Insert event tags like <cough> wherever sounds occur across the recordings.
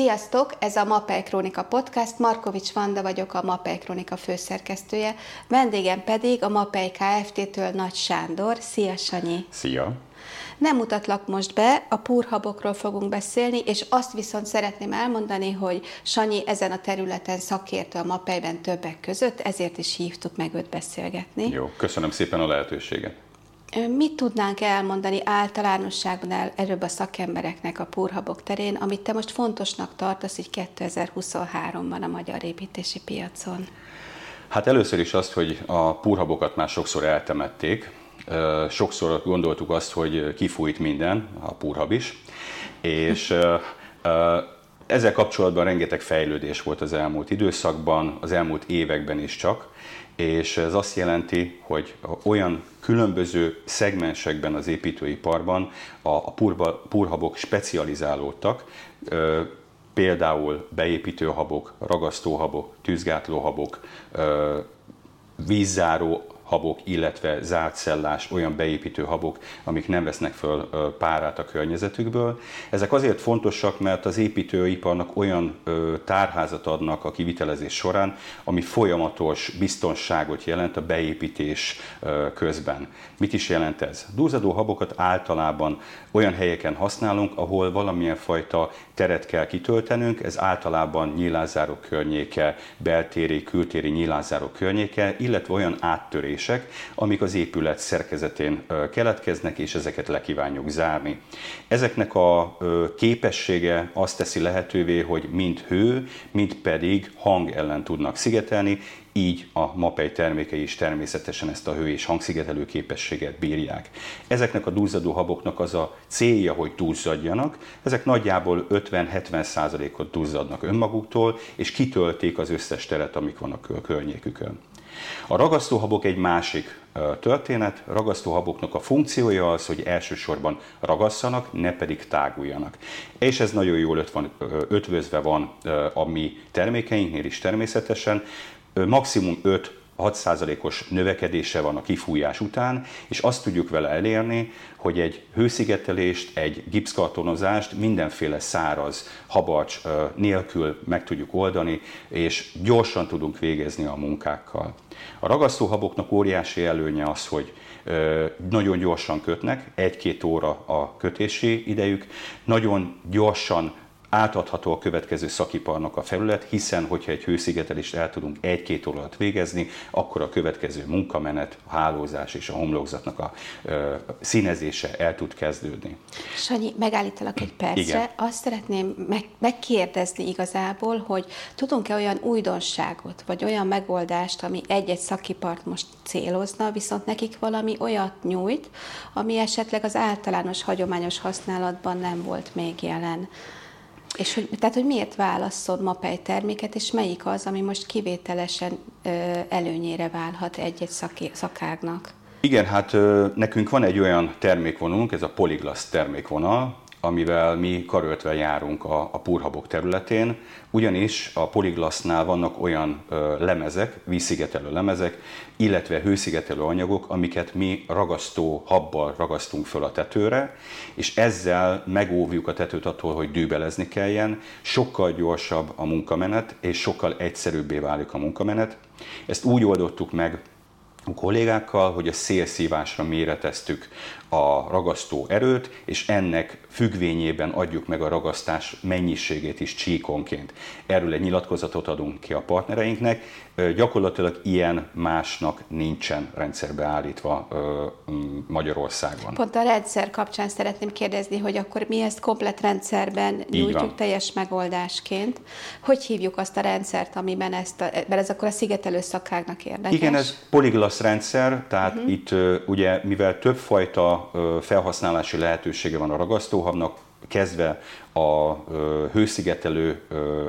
Sziasztok! Ez a Mapei Krónika Podcast. Markovics Vanda vagyok, a Mapei Krónika főszerkesztője. Vendégem pedig a Mapei Kft-től Nagy Sándor. Szia, Sanyi! Szia! Nem mutatlak most be, a púrhabokról fogunk beszélni, és azt viszont szeretném elmondani, hogy Sanyi ezen a területen szakértő a Mapeiben többek között, ezért is hívtuk meg őt beszélgetni. Jó, köszönöm szépen a lehetőséget. Mit tudnánk elmondani általánosságban el erről a szakembereknek a púrhabok terén, amit te most fontosnak tartasz így 2023-ban a magyar építési piacon? Hát először is azt, hogy a púrhabokat már sokszor eltemették. Sokszor gondoltuk azt, hogy kifújt minden, a púrhab is, és ezzel kapcsolatban rengeteg fejlődés volt az elmúlt időszakban, az elmúlt években is csak, és ez azt jelenti, hogy olyan különböző szegmensekben az építőiparban a purhabok specializálódtak, például beépítőhabok, ragasztóhabok, tűzgátlóhabok, vízzáró habok, illetve zárt szellás, olyan beépítő habok, amik nem vesznek föl párát a környezetükből. Ezek azért fontosak, mert az építőiparnak olyan tárházat adnak a kivitelezés során, ami folyamatos biztonságot jelent a beépítés közben. Mit is jelent ez? Duzzadó habokat általában olyan helyeken használunk, ahol valamilyen fajta teret kell kitöltenünk, ez általában nyílászáró környéke, beltéri, kültéri nyílászáró környéke, illetve olyan áttörések, amik az épület szerkezetén keletkeznek, és ezeket lekívánjuk zárni. Ezeknek a képessége azt teszi lehetővé, hogy mind hő, mind pedig hang ellen tudnak szigetelni, így a MAPEI termékei is természetesen ezt a hő- és hangszigetelő képességet bírják. Ezeknek a duzzadó haboknak az a célja, hogy duzzadjanak, ezek nagyjából 50-70%-ot duzzadnak önmaguktól, és kitölték az összes teret, amik van a környékükön. A ragasztóhabok egy másik történet. Ragasztóhaboknak a funkciója az, hogy elsősorban ragasszanak, ne pedig táguljanak. És ez nagyon jól ötvözve van a mi termékeinknél is természetesen maximum 5 6%-os növekedése van a kifújás után, és azt tudjuk vele elérni, hogy egy hőszigetelést, egy gipszkartonozást mindenféle száraz habacs nélkül meg tudjuk oldani, és gyorsan tudunk végezni a munkákkal. A ragasztóhaboknak óriási előnye az, hogy nagyon gyorsan kötnek, egy-két óra a kötési idejük, nagyon gyorsan átadható a következő szakiparnak a felület, hiszen hogyha egy hőszigetelést el tudunk egy-két óra alatt végezni, akkor a következő munkamenet, a hálózás és a homlokzatnak a ö, színezése el tud kezdődni. Sanyi, megállítalak egy percre. Igen. Azt szeretném meg, megkérdezni igazából, hogy tudunk-e olyan újdonságot, vagy olyan megoldást, ami egy-egy szakipart most célozna, viszont nekik valami olyat nyújt, ami esetleg az általános hagyományos használatban nem volt még jelen. És hogy, tehát, hogy miért válaszol MAPEI terméket, és melyik az, ami most kivételesen ö, előnyére válhat egy-egy szakágnak? Igen, hát ö, nekünk van egy olyan termékvonalunk, ez a Polyglass termékvonal, amivel mi karöltve járunk a, a purhabok területén, ugyanis a Polyglassnál vannak olyan ö, lemezek, vízszigetelő lemezek, illetve hőszigetelő anyagok, amiket mi ragasztó habbal ragasztunk föl a tetőre, és ezzel megóvjuk a tetőt attól, hogy dűbelezni kelljen, sokkal gyorsabb a munkamenet, és sokkal egyszerűbbé válik a munkamenet. Ezt úgy oldottuk meg, a kollégákkal, hogy a szélszívásra méreteztük a ragasztó erőt, és ennek függvényében adjuk meg a ragasztás mennyiségét is csíkonként. Erről egy nyilatkozatot adunk ki a partnereinknek. Gyakorlatilag ilyen másnak nincsen rendszerbe állítva Magyarországon. Pont a rendszer kapcsán szeretném kérdezni, hogy akkor mi ezt komplet rendszerben nyújtjuk teljes megoldásként. Hogy hívjuk azt a rendszert, amiben ezt, a, mert ez akkor a szigetelő szakáknak érdekes? Igen, ez poliglasz rendszer, tehát uh-huh. itt ugye mivel többfajta felhasználási lehetősége van a ragasztóhabnak, kezdve a hőszigetelő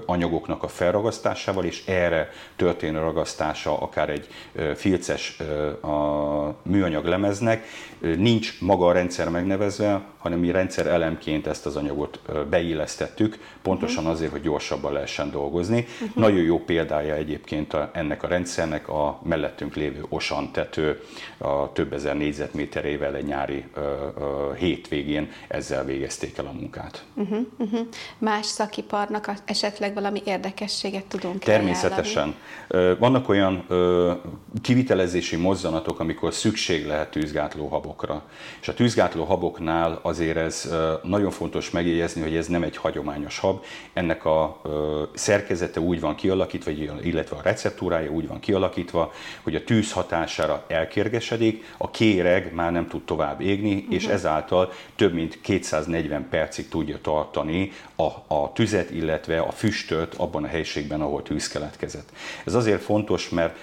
anyagoknak a felragasztásával, és erre történő ragasztása akár egy filces a műanyag lemeznek. Nincs maga a rendszer megnevezve, hanem mi rendszer elemként ezt az anyagot beillesztettük, pontosan mhm. azért, hogy gyorsabban lehessen dolgozni. Uh-huh. Nagyon jó példája egyébként a, ennek a rendszernek a mellettünk lévő Osan tető a több ezer négyzetméterével egy nyári ö, ö, hétvégén ezzel végezték el a munkát. Uh-huh. uh-huh. Más szakiparnak esetleg valami érdekességet tudunk Természetesen. Ajánlani? Vannak olyan kivitelezési mozzanatok, amikor szükség lehet tűzgátló habokra. És a tűzgátló haboknál azért ez nagyon fontos megjegyezni, hogy ez nem egy hagyományos hab. Ennek a szerkezete úgy van kialakítva, illetve a receptúrája úgy van kialakítva, hogy a tűz hatására elkérgesedik, a kéreg már nem tud tovább égni, uh-huh. és ezáltal több mint 240 percig tudja tartani a, a tüzet, illetve a füstöt abban a helységben, ahol tűz keletkezett. Ez azért fontos, mert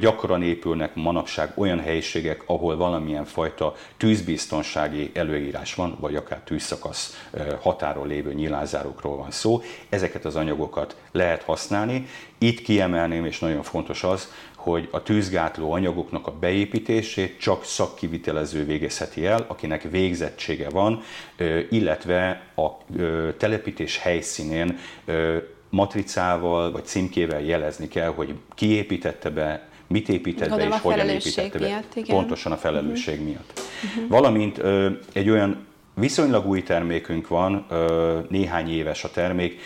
gyakran épülnek manapság olyan helyiségek, ahol valamilyen fajta tűzbiztonsági előírás van, vagy akár tűzszakasz határól lévő nyilázárókról van szó. Ezeket az anyagokat lehet használni. Itt kiemelném, és nagyon fontos az, hogy a tűzgátló anyagoknak a beépítését csak szakkivitelező végezheti el, akinek végzettsége van, illetve a telepítés helyszínén matricával vagy címkével jelezni kell, hogy ki építette be, mit épített be és hogyan építette be. Miatt, igen. Pontosan a felelősség uh-huh. miatt. Uh-huh. Valamint ö, egy olyan Viszonylag új termékünk van, néhány éves a termék,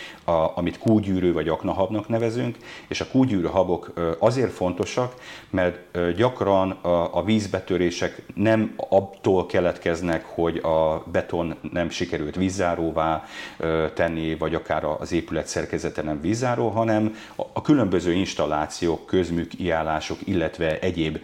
amit kúgyűrő vagy aknahabnak nevezünk, és a kúgyűrő habok azért fontosak, mert gyakran a vízbetörések nem abtól keletkeznek, hogy a beton nem sikerült vízzáróvá tenni, vagy akár az épület szerkezete nem vízzáró, hanem a különböző installációk, közműk, iállások, illetve egyéb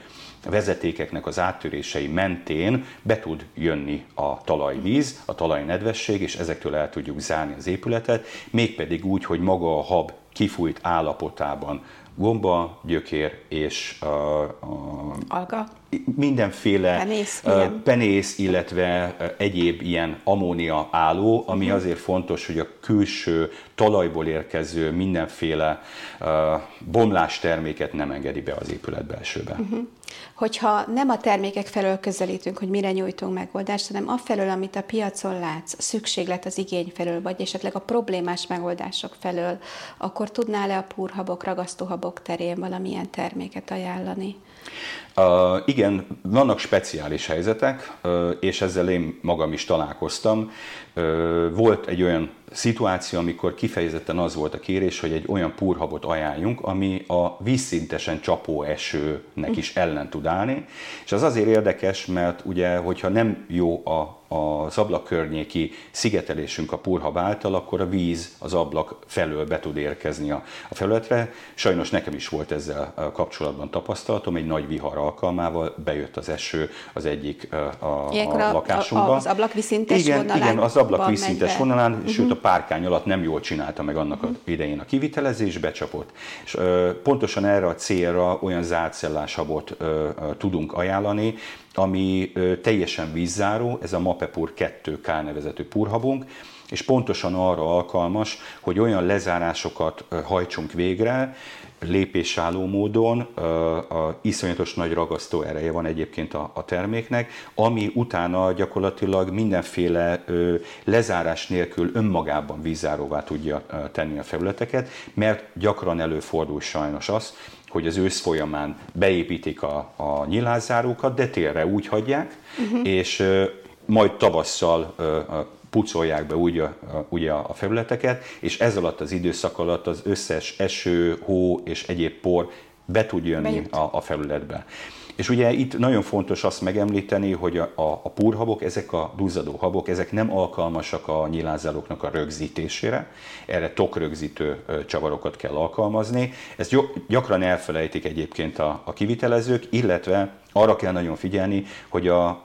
vezetékeknek az áttörései mentén be tud jönni a talajvíz, a talajnedvesség, és ezektől el tudjuk zárni az épületet, mégpedig úgy, hogy maga a hab kifújt állapotában gomba, gyökér és uh, uh, alga mindenféle penész, uh, penész, illetve uh, egyéb ilyen ammónia álló, ami uh-huh. azért fontos, hogy a külső talajból érkező mindenféle uh, bomlás terméket nem engedi be az épület belsőbe. Uh-huh. Hogyha nem a termékek felől közelítünk, hogy mire nyújtunk megoldást, hanem afelől, amit a piacon látsz, szükséglet az igény felől, vagy esetleg a problémás megoldások felől, akkor tudnál-e a púrhabok, ragasztóhabok terén valamilyen terméket ajánlani? Uh, igen, vannak speciális helyzetek, uh, és ezzel én magam is találkoztam. Uh, volt egy olyan szituáció, amikor kifejezetten az volt a kérés, hogy egy olyan púrhabot ajánljunk, ami a vízszintesen csapó esőnek is ellen tud állni. És az azért érdekes, mert ugye, hogyha nem jó a az ablak környéki szigetelésünk a purhab által, akkor a víz az ablak felől be tud érkezni a, a felületre. Sajnos nekem is volt ezzel kapcsolatban tapasztalatom, egy nagy vihar alkalmával bejött az eső az egyik a, a, a lakásunkba. Az ablak viszintes igen, vonalán? Igen, az ablak viszintes vonalán, uh-huh. sőt a párkány alatt nem jól csinálta meg annak uh-huh. idején a kivitelezés, becsapott. És ö, pontosan erre a célra olyan zártszellás habot ö, ö, tudunk ajánlani, ami teljesen vízzáró, ez a Mapepur 2K nevezetű purhabunk, és pontosan arra alkalmas, hogy olyan lezárásokat hajtsunk végre, lépésálló módon, a iszonyatos nagy ragasztó ereje van egyébként a, a terméknek, ami utána gyakorlatilag mindenféle lezárás nélkül önmagában vízáróvá tudja tenni a felületeket, mert gyakran előfordul sajnos az, hogy az ősz folyamán beépítik a, a nyilázárókat, de télre úgy hagyják, uh-huh. és majd tavasszal pucolják be úgy a, ugye a felületeket, és ez alatt az időszak alatt az összes eső, hó és egyéb por be tud jönni a, a felületbe. És ugye itt nagyon fontos azt megemlíteni, hogy a, a, a púrhabok, ezek a duzzadó habok, ezek nem alkalmasak a nyilázálóknak a rögzítésére, erre tokrögzítő csavarokat kell alkalmazni. Ezt gyakran elfelejtik egyébként a, a kivitelezők, illetve arra kell nagyon figyelni, hogy a,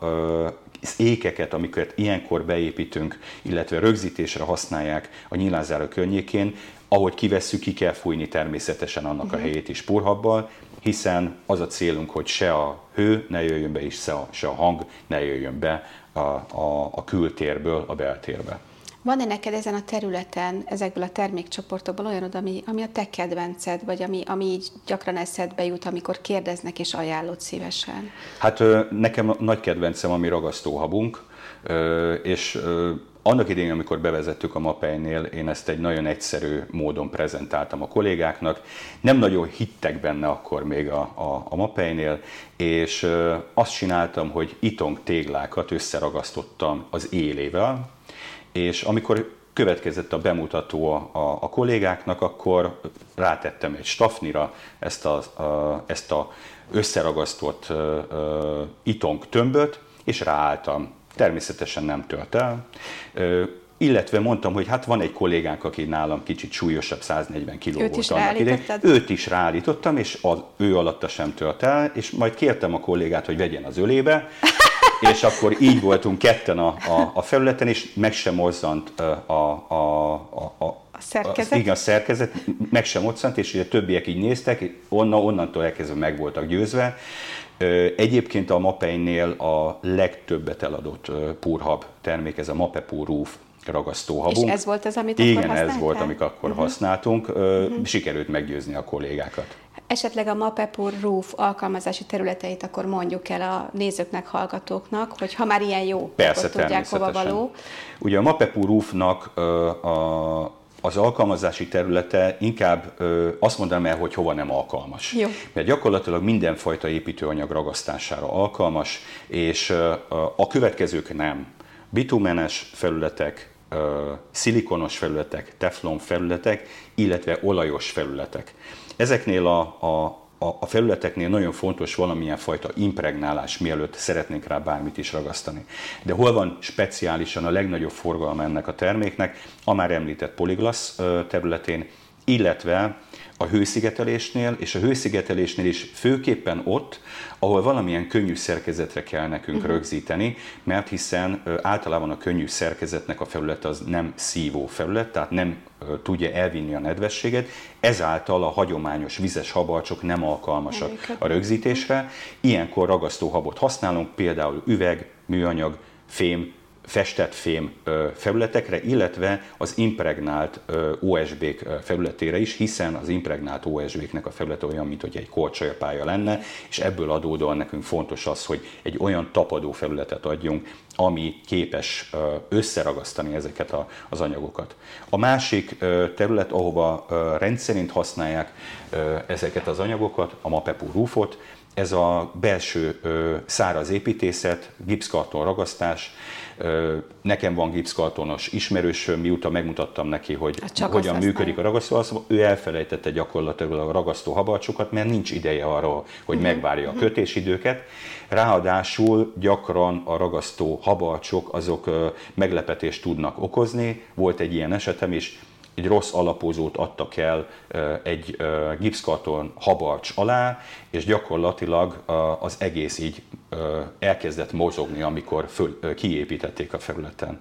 az ékeket, amiket ilyenkor beépítünk, illetve rögzítésre használják a nyilázáró környékén, ahogy kivesszük, ki kell fújni természetesen annak a mhm. helyét is purhabbal, hiszen az a célunk, hogy se a hő ne jöjjön be, és se a, se a hang ne jöjjön be a, a, a kültérből a beltérbe. Van-e neked ezen a területen, ezekből a termékcsoportokból olyan, ami, ami a te kedvenced, vagy ami, ami így gyakran eszedbe jut, amikor kérdeznek és ajánlod szívesen? Hát nekem nagy kedvencem a mi ragasztóhabunk, és annak idején, amikor bevezettük a Mapejnél, én ezt egy nagyon egyszerű módon prezentáltam a kollégáknak. Nem nagyon hittek benne akkor még a, a, a Mapejnél, és azt csináltam, hogy itong téglákat összeragasztottam az élével, és amikor következett a bemutató a, a, a kollégáknak, akkor rátettem egy stafnira ezt a, a, ezt a összeragasztott uh, uh, itong tömböt, és ráálltam. Természetesen nem tölt el. Illetve mondtam, hogy hát van egy kollégánk, aki nálam kicsit súlyosabb, 140 kg volt is annak idején. Őt is ráállítottam, és az, ő alatta sem tölt el, és majd kértem a kollégát, hogy vegyen az ölébe, <laughs> és akkor így voltunk ketten a, a, a felületen, és meg sem mozzant a, a, a, a, a szerkezet? igen, a szerkezet, meg sem mozzant, és a többiek így néztek, onna, onnantól elkezdve meg voltak győzve. Egyébként a Mapeinnél a legtöbbet eladott púrhab termék, ez a Mapepur Roof ragasztóhabunk. És ez volt az, amit Igen, akkor ez volt, amit akkor uh-huh. használtunk. Uh-huh. Sikerült meggyőzni a kollégákat. Esetleg a Mapepur Roof alkalmazási területeit akkor mondjuk el a nézőknek, hallgatóknak, hogy ha már ilyen jó, Persze, akkor tudják hova való. Ugye a Mapepur Roofnak a, az alkalmazási területe inkább ö, azt mondanám el, hogy hova nem alkalmas. Jó. Mert gyakorlatilag mindenfajta építőanyag ragasztására alkalmas, és ö, a következők nem. Bitumenes felületek, ö, szilikonos felületek, teflon felületek, illetve olajos felületek. Ezeknél a, a, a felületeknél nagyon fontos valamilyen fajta impregnálás, mielőtt szeretnénk rá bármit is ragasztani. De hol van speciálisan a legnagyobb forgalma ennek a terméknek? A már említett poliglasz területén, illetve a hőszigetelésnél, és a hőszigetelésnél is főképpen ott, ahol valamilyen könnyű szerkezetre kell nekünk uh-huh. rögzíteni, mert hiszen általában a könnyű szerkezetnek a felület az nem szívó felület, tehát nem tudja elvinni a nedvességet, ezáltal a hagyományos vizes habarcsok nem alkalmasak a rögzítésre. Ilyenkor ragasztóhabot használunk, például üveg, műanyag, fém, festett fém felületekre, illetve az impregnált OSB-k felületére is, hiszen az impregnált OSB-knek a felülete olyan, mint hogy egy korcsolyapálya lenne, és ebből adódóan nekünk fontos az, hogy egy olyan tapadó felületet adjunk, ami képes összeragasztani ezeket az anyagokat. A másik terület, ahova rendszerint használják ezeket az anyagokat, a Mapepu roofot, ez a belső száraz építészet, gipszkarton ragasztás, Nekem van gipszkartonos ismerősöm, miután megmutattam neki, hogy hát hogyan működik a ragasztó, az, ő elfelejtette gyakorlatilag a ragasztó habarcsokat, mert nincs ideje arra, hogy uh-huh. megvárja a mhm. kötésidőket. Ráadásul gyakran a ragasztó habarcsok azok meglepetést tudnak okozni. Volt egy ilyen esetem is, egy rossz alapozót adtak el egy gipszkarton habarcs alá, és gyakorlatilag az egész így elkezdett mozogni, amikor föl, kiépítették a felületen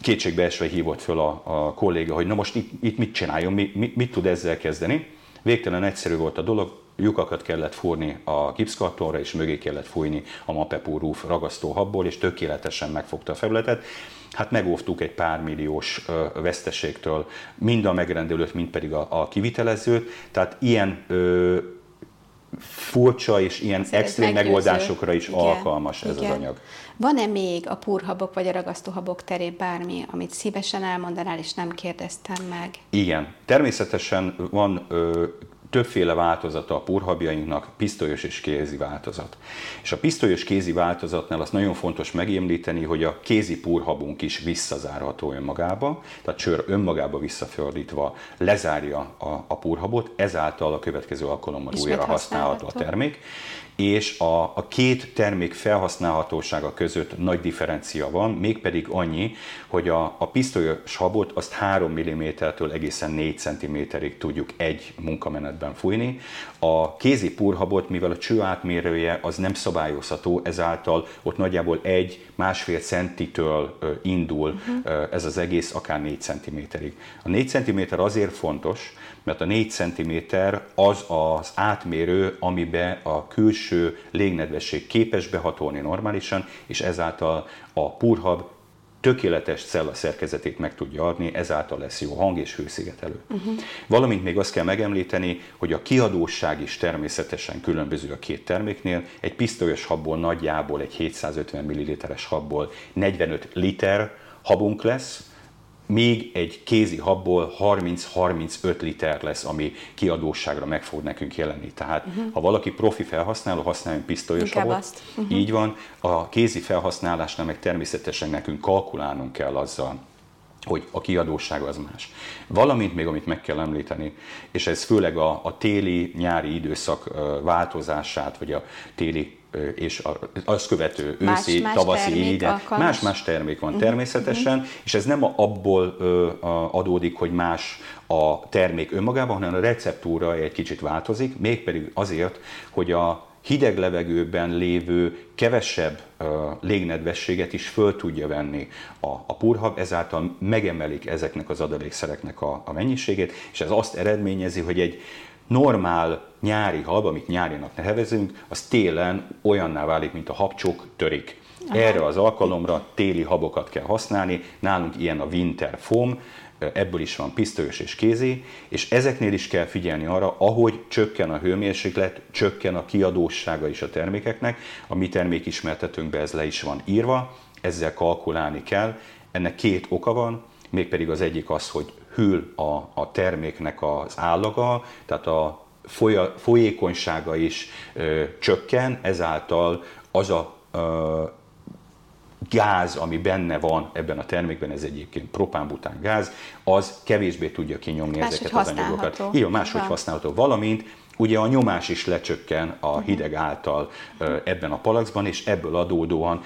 kétségbeesve hívott föl a, a kolléga, hogy na most itt, itt mit csináljon, mi, mit, mit tud ezzel kezdeni. Végtelen egyszerű volt a dolog, lyukakat kellett fúrni a gipszkartonra, és mögé kellett fújni a Mapepur Roof ragasztóhabból, és tökéletesen megfogta a felületet hát megóvtuk egy pár milliós veszteségtől mind a megrendelőt, mind pedig a, a kivitelezőt. Tehát ilyen ö, furcsa és ilyen Ez extrém megoldásokra is igen, alkalmas ez igen. az anyag. Van-e még a purhabok vagy a ragasztóhabok terén bármi, amit szívesen elmondanál, és nem kérdeztem meg? Igen, természetesen van ö, többféle változata a purhabjainknak, pisztolyos és kézi változat. És a pisztolyos kézi változatnál azt nagyon fontos megemlíteni, hogy a kézi purhabunk is visszazárható önmagába, tehát csőr önmagába visszafordítva lezárja a, a purhabot, ezáltal a következő alkalommal újra használható a termék és a, a két termék felhasználhatósága között nagy differencia van, mégpedig annyi, hogy a, a pisztolyos habot azt 3 mm-től egészen 4 cm-ig tudjuk egy munkamenetben fújni. A kézi purhabot, mivel a cső átmérője az nem szabályozható, ezáltal ott nagyjából egy másfél centitől indul uh-huh. ez az egész, akár 4 cm-ig. A 4 cm azért fontos, mert a 4 cm az az átmérő, amibe a külső légnedvesség képes behatolni normálisan, és ezáltal a purhab tökéletes cella szerkezetét meg tudja adni, ezáltal lesz jó hang és hőszigetelő. Uh-huh. Valamint még azt kell megemlíteni, hogy a kiadóság is természetesen különböző a két terméknél. Egy pisztolyos habból nagyjából, egy 750 ml-es habból 45 liter habunk lesz, még egy kézi habból 30-35 liter lesz, ami kiadóságra meg fog nekünk jelenni. Tehát uh-huh. ha valaki profi felhasználó, használjon pisztolyos Inkább habot. Uh-huh. Így van. A kézi felhasználásnál meg természetesen nekünk kalkulálnunk kell azzal, hogy a kiadóság az más. Valamint még, amit meg kell említeni, és ez főleg a, a téli-nyári időszak változását, vagy a téli és azt követő őszi, más, tavaszi, ide, más-más termék van uh-huh. természetesen, uh-huh. és ez nem abból adódik, hogy más a termék önmagában, hanem a receptúra egy kicsit változik, mégpedig azért, hogy a hideg levegőben lévő kevesebb uh, légnedvességet is föl tudja venni a, a purhab, ezáltal megemelik ezeknek az adalékszereknek a, a mennyiségét, és ez azt eredményezi, hogy egy normál nyári hab, amit nyárinak nevezünk, az télen olyanná válik, mint a habcsok törik. Erre az alkalomra téli habokat kell használni, nálunk ilyen a winter foam, ebből is van pisztolyos és kézi, és ezeknél is kell figyelni arra, ahogy csökken a hőmérséklet, csökken a kiadósága is a termékeknek. A mi termékismertetőnkben ez le is van írva, ezzel kalkulálni kell. Ennek két oka van, mégpedig az egyik az, hogy hűl a, a terméknek az állaga, tehát a folya, folyékonysága is ö, csökken, ezáltal az a ö, gáz, ami benne van ebben a termékben, ez egyébként propánbután gáz, az kevésbé tudja kinyomni más, ezeket az anyagokat. Igen, máshogy van. használható. Valamint ugye a nyomás is lecsökken a mhm. hideg által ebben a palaxban, és ebből adódóan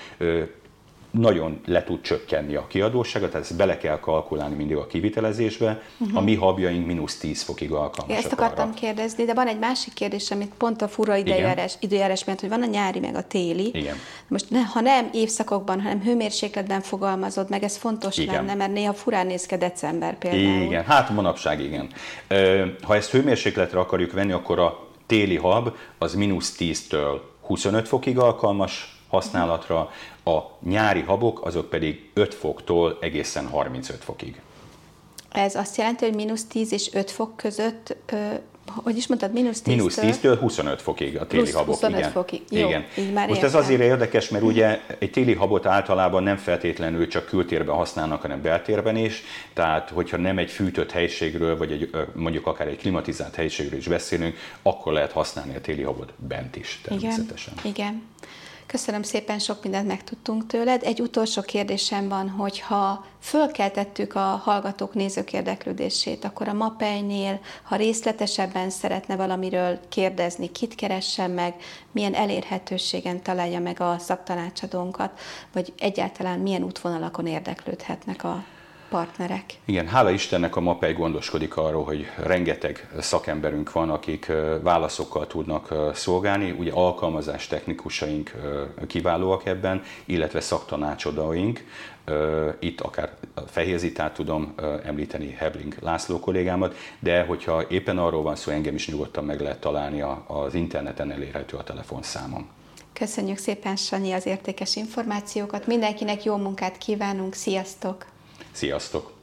nagyon le tud csökkenni a kiadósága, tehát ezt bele kell kalkulálni mindig a kivitelezésbe. Uh-huh. A mi habjaink mínusz 10 fokig alkalmasak Ezt akartam arra. kérdezni, de van egy másik kérdés, amit pont a fura időjárás, időjárás miatt, hogy van a nyári meg a téli. Igen. Most ne, ha nem évszakokban, hanem hőmérsékletben fogalmazod meg, ez fontos igen. lenne, mert néha furán néz ki december például. Igen, hát manapság igen. Ha ezt hőmérsékletre akarjuk venni, akkor a téli hab az mínusz 10-től 25 fokig alkalmas használatra, a nyári habok azok pedig 5 foktól egészen 35 fokig. Ez azt jelenti, hogy mínusz 10 és 5 fok között hogy is mondtad, mínusz 10 Mínusz 10-től 25 fokig a téli habok. 25 igen. fokig. Jó, igen. Így már Most értem. ez azért érdekes, mert ugye egy téli habot általában nem feltétlenül csak kültérben használnak, hanem beltérben is. Tehát, hogyha nem egy fűtött helységről, vagy egy, mondjuk akár egy klimatizált helységről is beszélünk, akkor lehet használni a téli habot bent is természetesen. Igen. igen. Köszönöm szépen, sok mindent megtudtunk tőled. Egy utolsó kérdésem van, hogy ha fölkeltettük a hallgatók, nézők érdeklődését, akkor a MAPEI-nél, ha részletesebben szeretne valamiről kérdezni, kit keressen meg, milyen elérhetőségen találja meg a szaktanácsadónkat, vagy egyáltalán milyen útvonalakon érdeklődhetnek a partnerek. Igen, hála Istennek a MAPEI gondoskodik arról, hogy rengeteg szakemberünk van, akik válaszokkal tudnak szolgálni. Ugye alkalmazás technikusaink kiválóak ebben, illetve szaktanácsadóink. Itt akár Fehérzitát tudom említeni, Hebling László kollégámat, de hogyha éppen arról van szó, engem is nyugodtan meg lehet találni az interneten elérhető a telefonszámom. Köszönjük szépen, Sanyi, az értékes információkat. Mindenkinek jó munkát kívánunk. Sziasztok! Sziasztok!